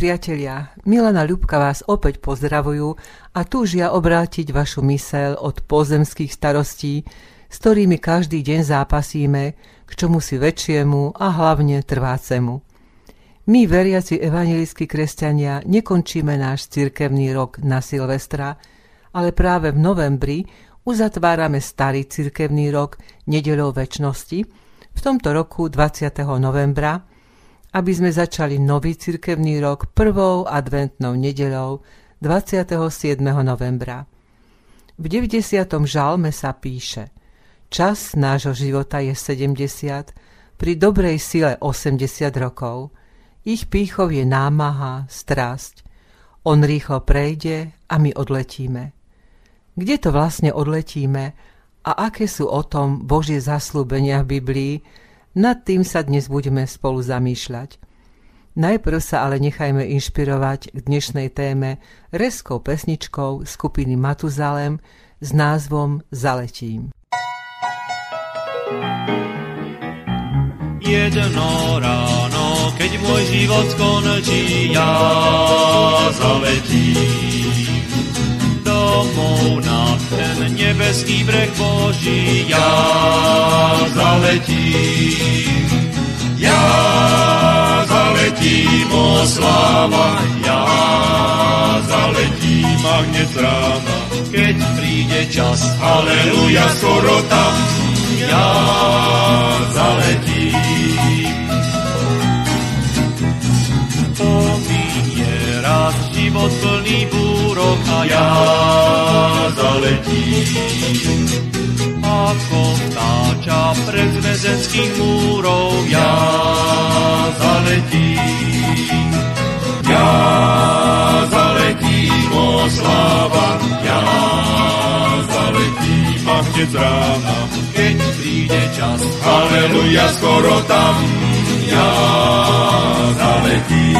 priatelia, Milana Ľubka vás opäť pozdravujú a túžia obrátiť vašu mysel od pozemských starostí, s ktorými každý deň zápasíme, k čomu si väčšiemu a hlavne trvácemu. My, veriaci evangelícky kresťania, nekončíme náš cirkevný rok na Silvestra, ale práve v novembri uzatvárame starý cirkevný rok nedelou väčnosti, v tomto roku 20. novembra, aby sme začali nový cirkevný rok prvou adventnou nedelou 27. novembra. V 90. žalme sa píše Čas nášho života je 70, pri dobrej sile 80 rokov. Ich pýchov je námaha, strasť. On rýchlo prejde a my odletíme. Kde to vlastne odletíme a aké sú o tom Božie zaslúbenia v Biblii, nad tým sa dnes budeme spolu zamýšľať. Najprv sa ale nechajme inšpirovať k dnešnej téme reskou pesničkou skupiny Matuzalem s názvom Zaletím. Jedno ráno, keď môj život skončí, ja zaletím domov na ten nebeský breh Boží, ja zaletím. Ja zaletím, o sláva, ja zaletím a hneď z rána, keď príde čas, aleluja, skoro tam, ja zaletím. Pominie raz život plný búrok a ja zaletím ako vtáča pred väzenských múrov ja zaletím. Ja zaletím, o sláva, ja zaletím a hneď rána, keď príde čas, aleluja, skoro tam, ja zaletím.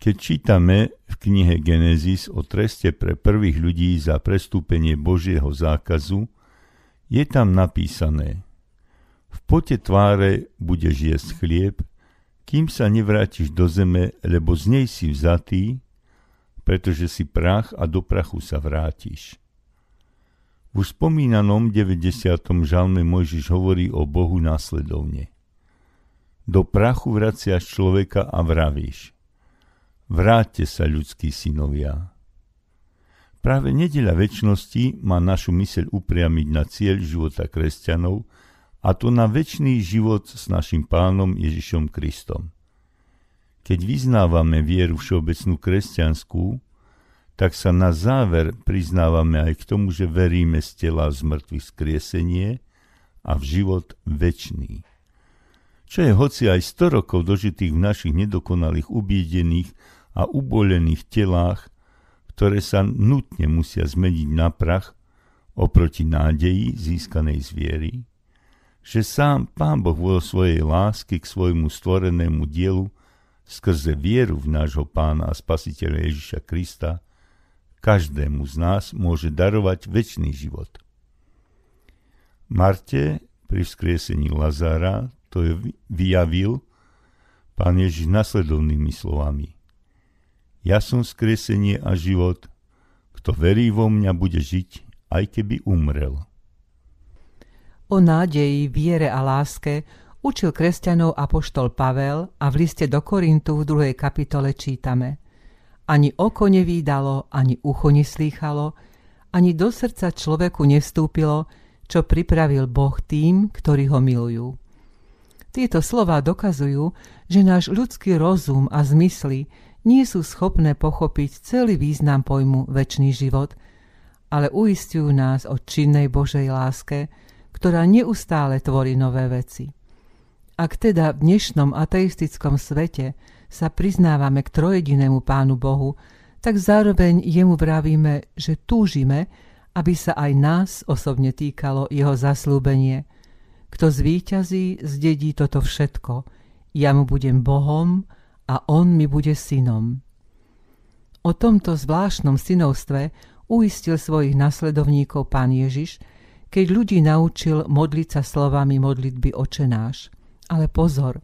Keď čítame knihe Genesis o treste pre prvých ľudí za prestúpenie Božieho zákazu, je tam napísané V pote tváre budeš jesť chlieb, kým sa nevrátiš do zeme, lebo z nej si vzatý, pretože si prach a do prachu sa vrátiš. V spomínanom 90. žalme Mojžiš hovorí o Bohu následovne. Do prachu vraciaš človeka a vravíš – Vráťte sa, ľudskí synovia. Práve nedeľa väčšnosti má našu myseľ upriamiť na cieľ života kresťanov, a to na väčší život s našim pánom Ježišom Kristom. Keď vyznávame vieru všeobecnú kresťanskú, tak sa na záver priznávame aj k tomu, že veríme z tela z mŕtvych skriesenie a v život väčší. Čo je hoci aj 100 rokov dožitých v našich nedokonalých ubiedených a ubolených telách, ktoré sa nutne musia zmeniť na prach oproti nádeji získanej z viery, že sám Pán Boh vo svojej lásky k svojmu stvorenému dielu skrze vieru v nášho Pána a Spasiteľa Ježiša Krista každému z nás môže darovať väčší život. Marte pri vzkriesení Lazára to vyjavil pán Ježiš nasledovnými slovami. Ja som skresenie a život. Kto verí vo mňa, bude žiť, aj keby umrel. O nádeji, viere a láske učil kresťanov apoštol Pavel a v liste do Korintu v 2. kapitole čítame Ani oko nevídalo, ani ucho neslýchalo, ani do srdca človeku nevstúpilo, čo pripravil Boh tým, ktorí ho milujú. Tieto slova dokazujú, že náš ľudský rozum a zmysly nie sú schopné pochopiť celý význam pojmu väčší život, ale uistujú nás o činnej Božej láske, ktorá neustále tvorí nové veci. Ak teda v dnešnom ateistickom svete sa priznávame k trojedinému Pánu Bohu, tak zároveň jemu vravíme, že túžime, aby sa aj nás osobne týkalo jeho zaslúbenie. Kto zvíťazí, zdedí toto všetko. Ja mu budem Bohom, a on mi bude synom. O tomto zvláštnom synovstve uistil svojich nasledovníkov pán Ježiš, keď ľudí naučil modliť sa slovami modlitby očenáš. Ale pozor,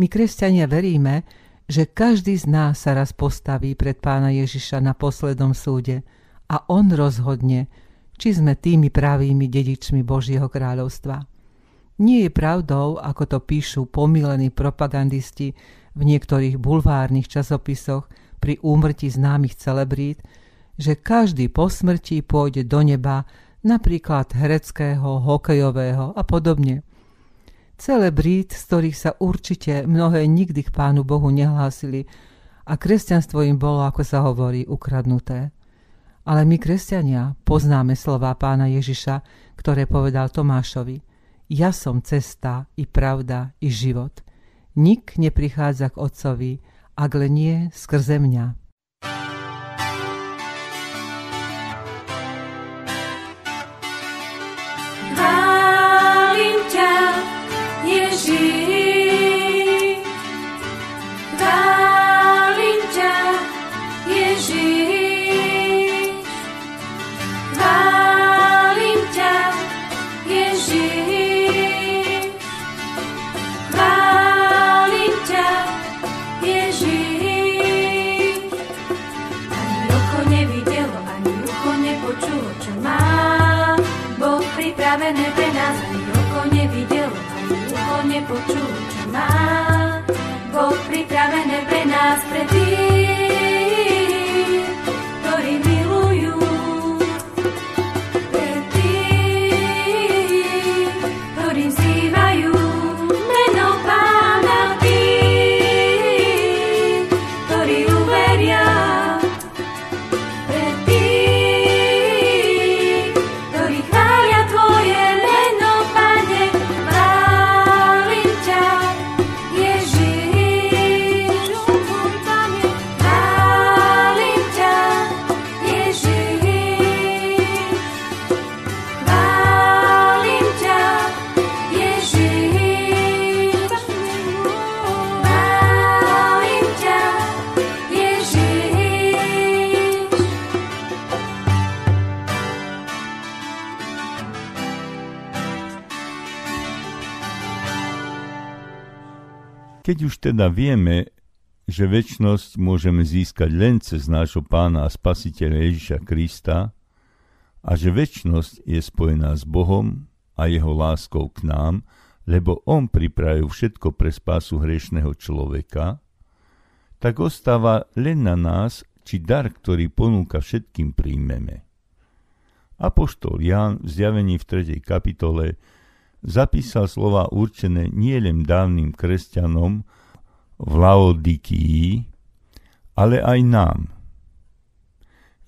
My kresťania veríme, že každý z nás sa raz postaví pred pána Ježiša na poslednom súde a on rozhodne, či sme tými pravými dedičmi Božieho kráľovstva. Nie je pravdou, ako to píšu pomilení propagandisti v niektorých bulvárnych časopisoch pri úmrtí známych celebrít, že každý po smrti pôjde do neba, napríklad hereckého, hokejového a podobne. Celebrít, z ktorých sa určite mnohé nikdy k Pánu Bohu nehlásili a kresťanstvo im bolo, ako sa hovorí, ukradnuté. Ale my, kresťania, poznáme slova pána Ježiša, ktoré povedal Tomášovi. Ja som cesta i pravda i život. Nik neprichádza k Otcovi, ak len nie skrze mňa. počulo, čo má. Bol pripravené pre nás, ani oko nevidelo, ani ucho nepočulo, čo má. Bol pripravené pre nás, pre tých, Keď už teda vieme, že väčnosť môžeme získať len cez nášho pána a spasiteľa Ježiša Krista a že väčnosť je spojená s Bohom a jeho láskou k nám, lebo On pripravil všetko pre spásu hriešného človeka, tak ostáva len na nás, či dar, ktorý ponúka všetkým, príjmeme. Apoštol Ján v zjavení v 3. kapitole zapísal slova určené nielen dávnym kresťanom v Laodikii, ale aj nám.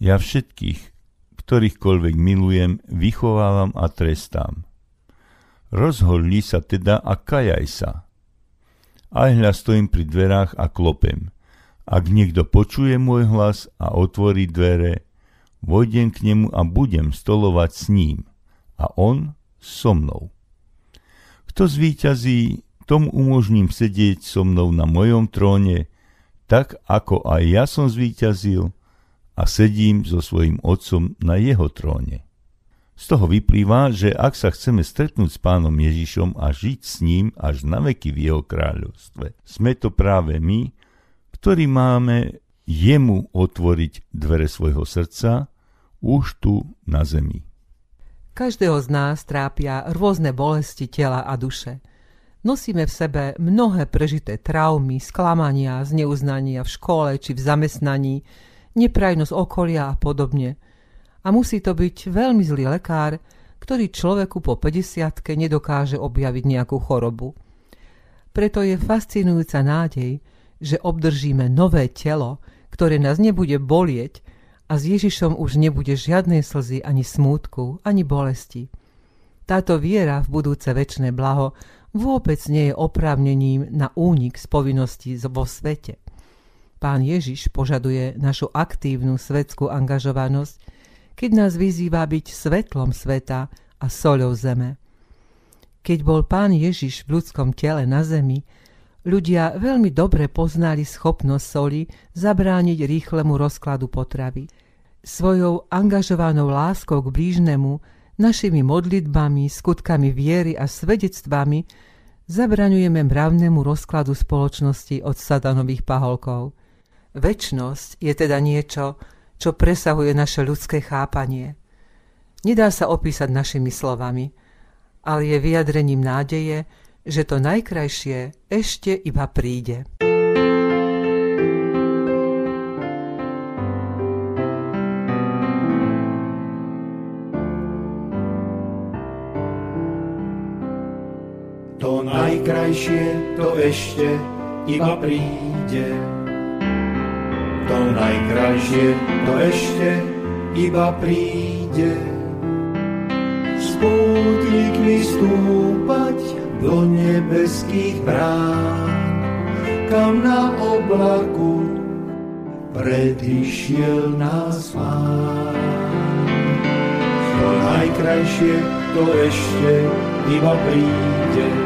Ja všetkých, ktorýchkoľvek milujem, vychovávam a trestám. Rozhodli sa teda a kajaj sa. Aj hľa stojím pri dverách a klopem. Ak niekto počuje môj hlas a otvorí dvere, vojdem k nemu a budem stolovať s ním a on so mnou. Kto zvíťazí, tomu umožním sedieť so mnou na mojom tróne, tak ako aj ja som zvíťazil a sedím so svojím otcom na jeho tróne. Z toho vyplýva, že ak sa chceme stretnúť s pánom Ježišom a žiť s ním až na veky v jeho kráľovstve, sme to práve my, ktorí máme jemu otvoriť dvere svojho srdca už tu na zemi. Každého z nás trápia rôzne bolesti tela a duše. Nosíme v sebe mnohé prežité traumy, sklamania, zneuznania v škole či v zamestnaní, neprajnosť okolia a podobne. A musí to byť veľmi zlý lekár, ktorý človeku po 50 nedokáže objaviť nejakú chorobu. Preto je fascinujúca nádej, že obdržíme nové telo, ktoré nás nebude bolieť, a s Ježišom už nebude žiadnej slzy ani smútku, ani bolesti. Táto viera v budúce väčšie blaho vôbec nie je oprávnením na únik z povinností vo svete. Pán Ježiš požaduje našu aktívnu svetskú angažovanosť, keď nás vyzýva byť svetlom sveta a soľou zeme. Keď bol pán Ježiš v ľudskom tele na zemi, Ľudia veľmi dobre poznali schopnosť soli zabrániť rýchlemu rozkladu potravy. Svojou angažovanou láskou k blížnemu, našimi modlitbami, skutkami viery a svedectvami zabraňujeme mravnému rozkladu spoločnosti od satanových paholkov. Večnosť je teda niečo, čo presahuje naše ľudské chápanie. Nedá sa opísať našimi slovami, ale je vyjadrením nádeje, že to najkrajšie ešte iba príde. To najkrajšie to ešte iba príde. To najkrajšie to ešte iba príde. S pútnikmi stúpať do nebeských brán, kam na oblaku predišiel nás pán. To najkrajšie to ešte iba príde.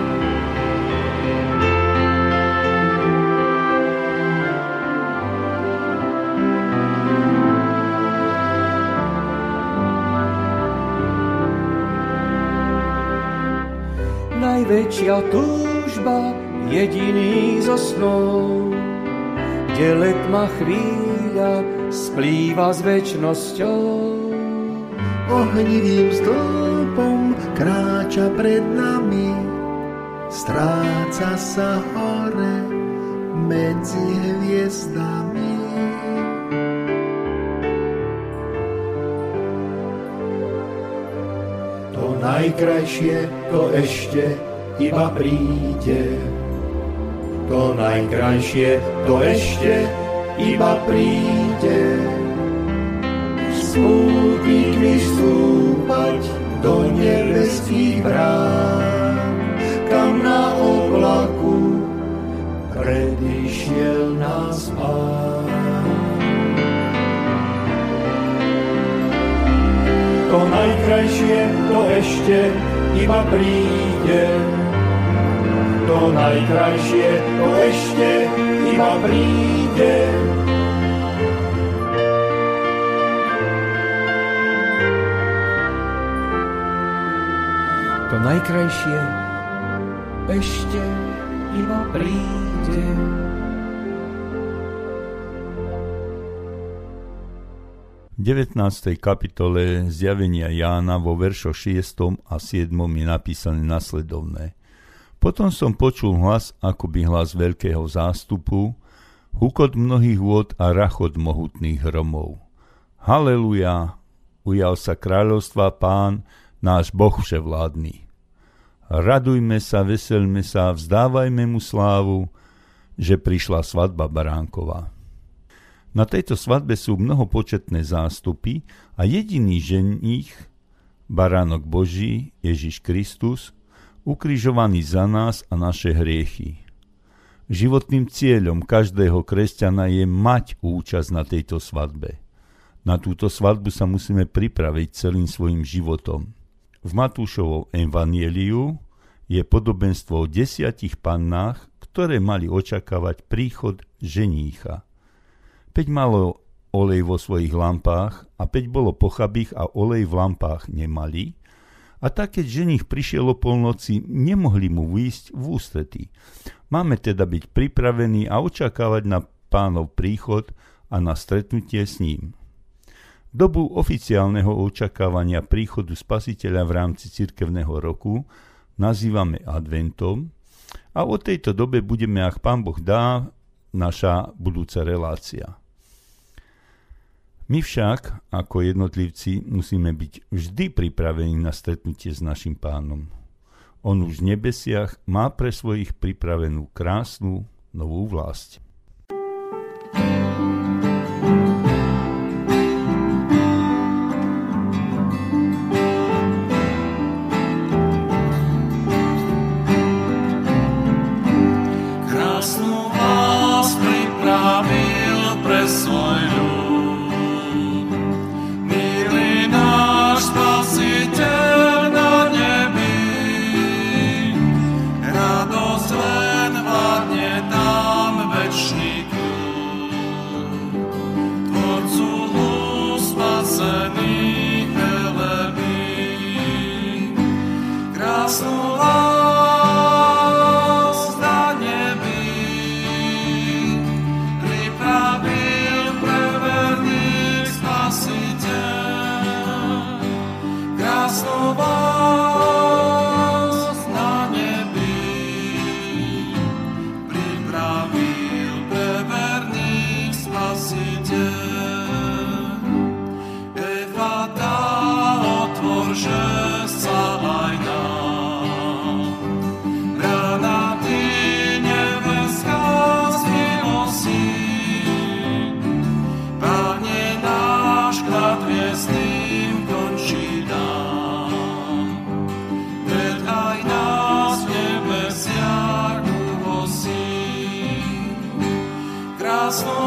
Najväčšia túžba, jediný zo snov, kde letma chvíľa splýva s väčnosťou. Ohnivým stĺpom kráča pred nami, stráca sa hore medzi hviezdami. Najkrajšie to ešte iba príde. To najkrajšie, to ešte iba príde. Spútnikmi vstúpať do nebeských brán, kam na oblaku predišiel nás Pán. To najkrajšie, to ešte iba príde to najkrajšie, to ešte iba príde. To najkrajšie ešte iba príde. V 19. kapitole zjavenia Jána vo veršo 6. a 7. je napísané nasledovné. Potom som počul hlas, akoby hlas veľkého zástupu, hukot mnohých vôd a rachot mohutných hromov. Haleluja, ujal sa kráľovstva pán, náš Boh vševládny. Radujme sa, veselme sa, vzdávajme mu slávu, že prišla svadba Baránková. Na tejto svadbe sú mnohopočetné zástupy a jediný ženích, Baránok Boží, Ježiš Kristus, ukrižovaný za nás a naše hriechy. Životným cieľom každého kresťana je mať účasť na tejto svadbe. Na túto svadbu sa musíme pripraviť celým svojim životom. V Matúšovom evanieliu je podobenstvo o desiatich pannách, ktoré mali očakávať príchod ženícha. Peť malo olej vo svojich lampách a peť bolo pochabých a olej v lampách nemali – a tak, keď ženich prišiel o polnoci, nemohli mu výjsť v ústretí. Máme teda byť pripravení a očakávať na pánov príchod a na stretnutie s ním. Dobu oficiálneho očakávania príchodu spasiteľa v rámci cirkevného roku nazývame adventom a o tejto dobe budeme, ak pán Boh dá, naša budúca relácia. My však, ako jednotlivci, musíme byť vždy pripravení na stretnutie s našim pánom. On už v nebesiach má pre svojich pripravenú krásnu novú vlast. last long.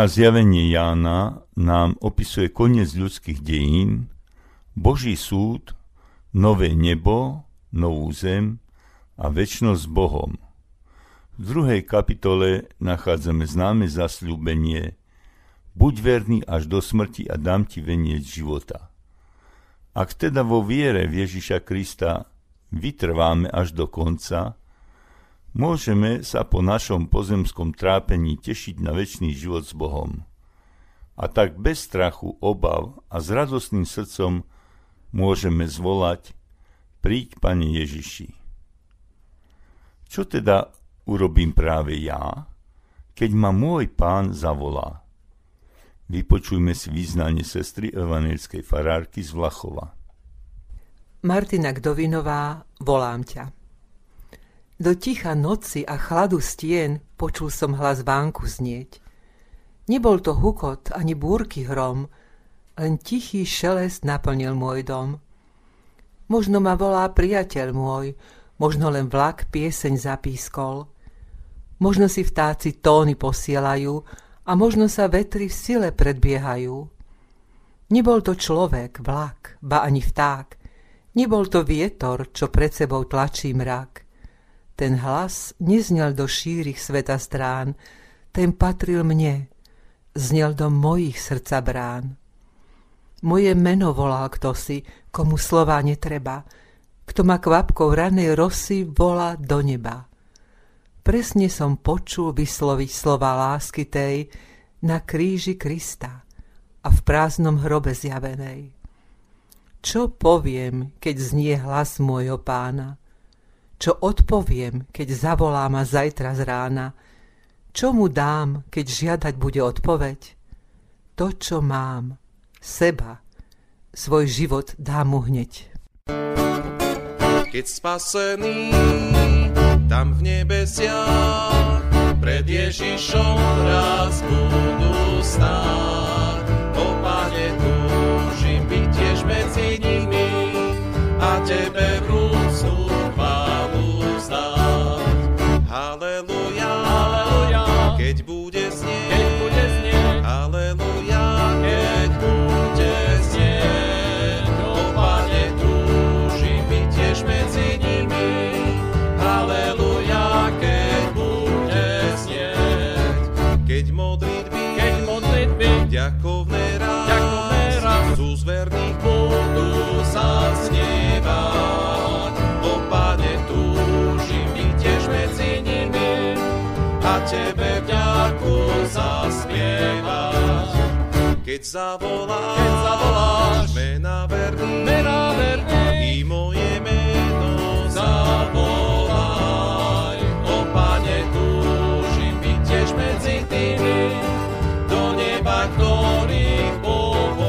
Kniha Zjavenie Jána nám opisuje koniec ľudských dejín, Boží súd, nové nebo, novú zem a väčšnosť s Bohom. V druhej kapitole nachádzame známe zasľúbenie Buď verný až do smrti a dám ti veniec života. Ak teda vo viere Ježiša Krista vytrváme až do konca, Môžeme sa po našom pozemskom trápení tešiť na väčší život s Bohom. A tak bez strachu, obav a s radostným srdcom môžeme zvolať Príď, Pane Ježiši. Čo teda urobím práve ja, keď ma môj pán zavolá? Vypočujme si význanie sestry evangelickej farárky z Vlachova. Martina Gdovinová, volám ťa. Do ticha noci a chladu stien počul som hlas vánku znieť. Nebol to hukot ani búrky hrom, len tichý šelest naplnil môj dom. Možno ma volá priateľ môj, možno len vlak pieseň zapískol. Možno si vtáci tóny posielajú a možno sa vetry v sile predbiehajú. Nebol to človek, vlak, ba ani vták. Nebol to vietor, čo pred sebou tlačí mrak. Ten hlas neznel do šírich sveta strán, ten patril mne, znel do mojich srdca brán. Moje meno volal kto si, komu slova netreba, kto ma kvapkou ranej rosy volá do neba. Presne som počul vysloviť slova lásky tej na kríži Krista a v prázdnom hrobe zjavenej. Čo poviem, keď znie hlas môjho pána? Čo odpoviem, keď zavolá ma zajtra z rána? Čo mu dám, keď žiadať bude odpoveď? To, čo mám, seba, svoj život dám mu hneď. Keď spasený tam v nebesiach pred Ježišom raz budú stáť. O Pane, túžim byť tiež medzi nimi a Tebe Keď zavoláš, keď zavoláš mena verný, mena verný, i moje meno zavolaj. O Pane, túžim byť tiež medzi tými, do neba, ktorých povoláš.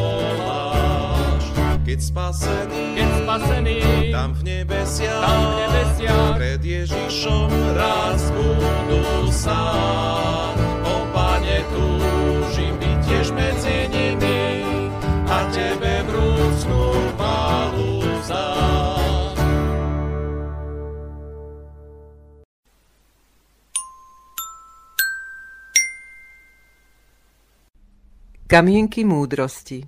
Keď spasený, keď spasený, tam v nebesiach, tam v nebesiach, pred Ježišom raz budú sáť. Túžim byť tiež medzi tebe vrúcnú chválu vzáť. Kamienky múdrosti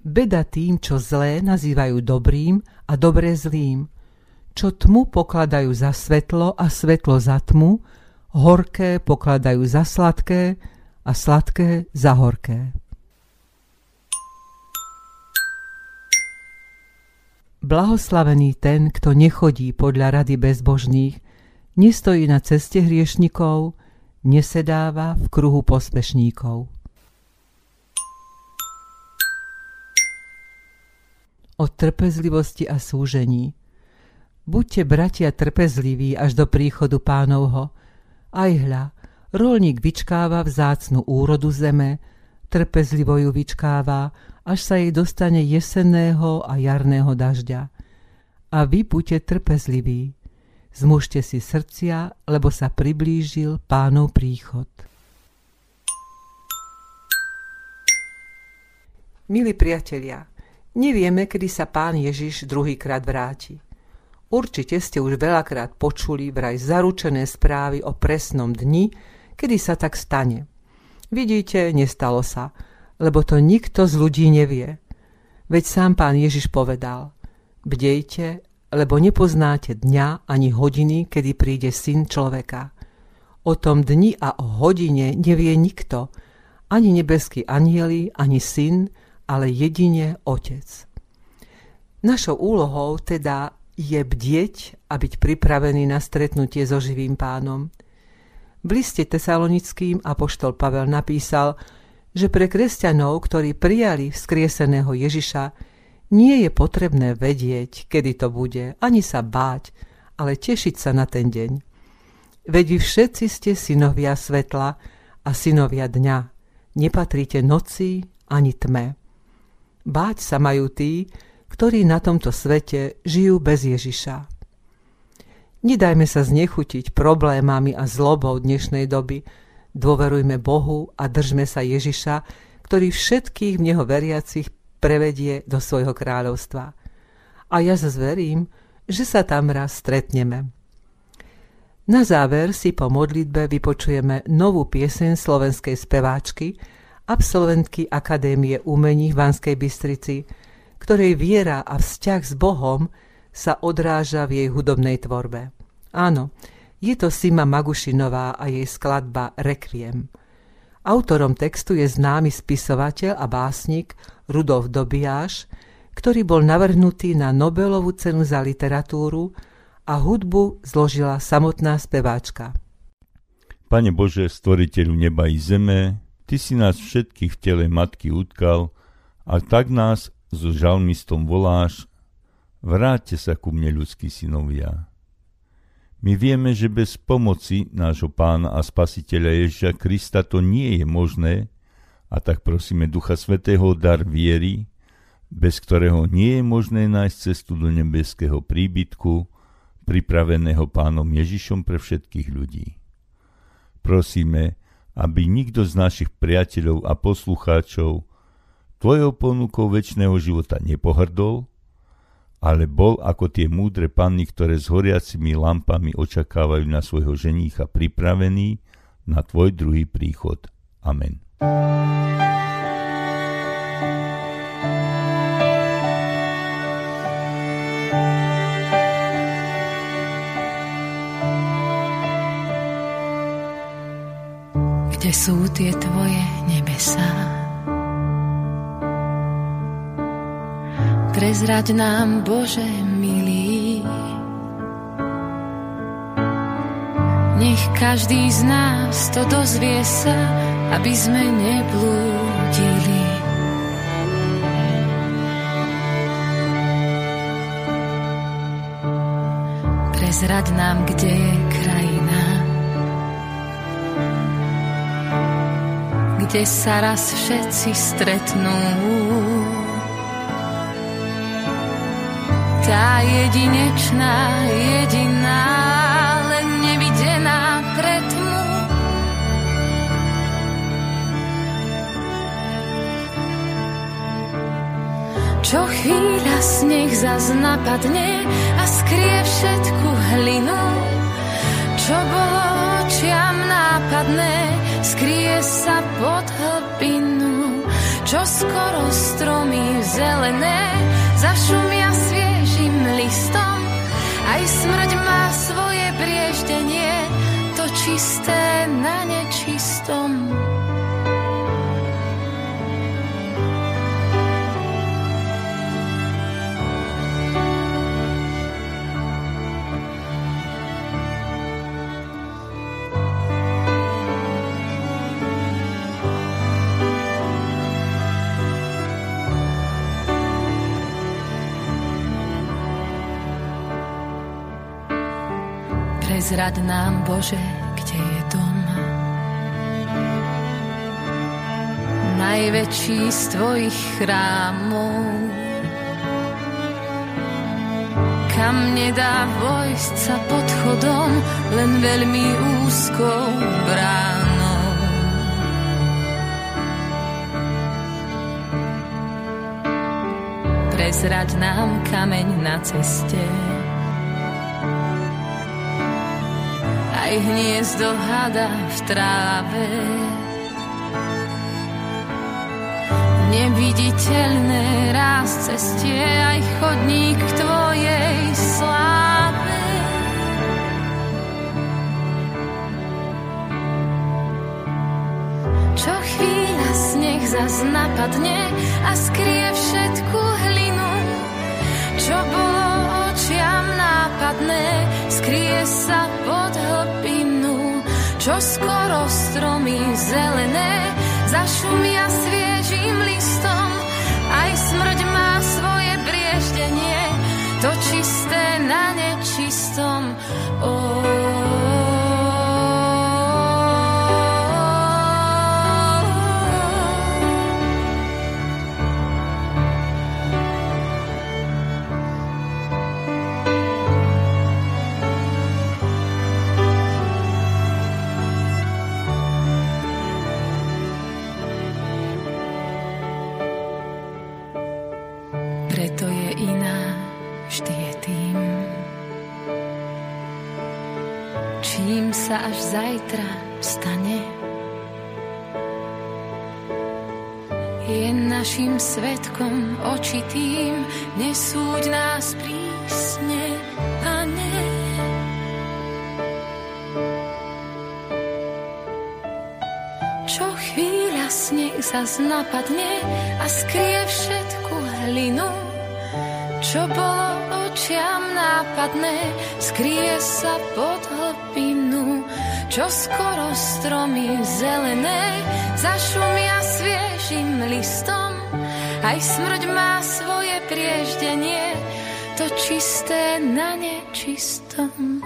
Beda tým, čo zlé nazývajú dobrým a dobré zlým, čo tmu pokladajú za svetlo a svetlo za tmu, horké pokladajú za sladké a sladké za horké. Blahoslavený ten, kto nechodí podľa rady bezbožných, nestojí na ceste hriešnikov, nesedáva v kruhu pospešníkov. O trpezlivosti a súžení. Buďte bratia trpezliví až do príchodu pánovho, aj hľa, rolník vyčkáva vzácnu úrodu zeme, trpezlivo ju vyčkáva až sa jej dostane jesenného a jarného dažďa. A vy buďte trpezliví, zmužte si srdcia, lebo sa priblížil pánov príchod. Milí priatelia, nevieme, kedy sa pán Ježiš druhýkrát vráti. Určite ste už veľakrát počuli vraj zaručené správy o presnom dni, kedy sa tak stane. Vidíte, nestalo sa, lebo to nikto z ľudí nevie. Veď sám pán Ježiš povedal, bdejte, lebo nepoznáte dňa ani hodiny, kedy príde syn človeka. O tom dni a o hodine nevie nikto, ani nebeský anieli, ani syn, ale jedine otec. Našou úlohou teda je bdieť a byť pripravený na stretnutie so živým pánom. V liste tesalonickým apoštol Pavel napísal, že pre kresťanov, ktorí prijali vzkrieseného Ježiša, nie je potrebné vedieť, kedy to bude, ani sa báť, ale tešiť sa na ten deň. Veď vy všetci ste synovia svetla a synovia dňa. Nepatríte noci ani tme. Báť sa majú tí, ktorí na tomto svete žijú bez Ježiša. Nedajme sa znechutiť problémami a zlobou dnešnej doby, Dôverujme Bohu a držme sa Ježiša, ktorý všetkých v Neho veriacich prevedie do svojho kráľovstva. A ja zase verím, že sa tam raz stretneme. Na záver si po modlitbe vypočujeme novú pieseň slovenskej speváčky, absolventky Akadémie umení v Vanskej Bystrici, ktorej viera a vzťah s Bohom sa odráža v jej hudobnej tvorbe. Áno, je to Sima Magušinová a jej skladba Requiem. Autorom textu je známy spisovateľ a básnik Rudolf Dobijáš, ktorý bol navrhnutý na Nobelovú cenu za literatúru a hudbu zložila samotná speváčka. Pane Bože, stvoriteľu neba i zeme, Ty si nás všetkých v tele matky utkal a tak nás so žalmistom voláš, vráťte sa ku mne ľudskí synovia. My vieme, že bez pomoci nášho pána a spasiteľa Ježiša Krista to nie je možné, a tak prosíme Ducha Svetého dar viery, bez ktorého nie je možné nájsť cestu do nebeského príbytku, pripraveného pánom Ježišom pre všetkých ľudí. Prosíme, aby nikto z našich priateľov a poslucháčov tvojou ponukou väčšného života nepohrdol, ale bol ako tie múdre panny, ktoré s horiacimi lampami očakávajú na svojho ženícha pripravený na tvoj druhý príchod. Amen. Kde sú tie tvoje nebesá? Prezrať nám, Bože milý. Nech každý z nás to dozvie sa, aby sme neblúdili. Prezrať nám, kde je krajina, kde sa raz všetci stretnú tá jedinečná, jediná, len nevidená pre tmu. Čo chvíľa sneh zas napadne a skrie všetku hlinu, čo bolo očiam nápadné, skrie sa pod hlbinu, čo skoro stromy zelené zašumia svie listom. Aj smrť má svoje brieždenie, to čisté na nečistom. Prezrad nám, Bože, kde je dom. najväčší z tvojich chrámov. Kam nedá vojsť sa pod chodom, len veľmi úzkou bránou. Prezrať nám kameň na ceste, aj hniezdo hada v tráve. Neviditeľné ráz cestie, aj chodník k tvojej sláve. Čo chvíľa sneh zas napadne a skrie všetku hlinu, čo bolo očiam nápadné, skrie sa pod hlbinu, čo skoro stromy zelené zašumia sviežím listom. Aj smrť má svoje brieždenie, to čisté na svetkom očitým, nesúď nás prísne, Pane. Čo chvíľa sneh zas napadne a skrie všetku hlinu, čo bolo očiam nápadné, skrie sa pod hlbinu, čo skoro stromy zelené zašumia sviežim listom. Aj smrť má svoje prieždenie, to čisté na nečistom.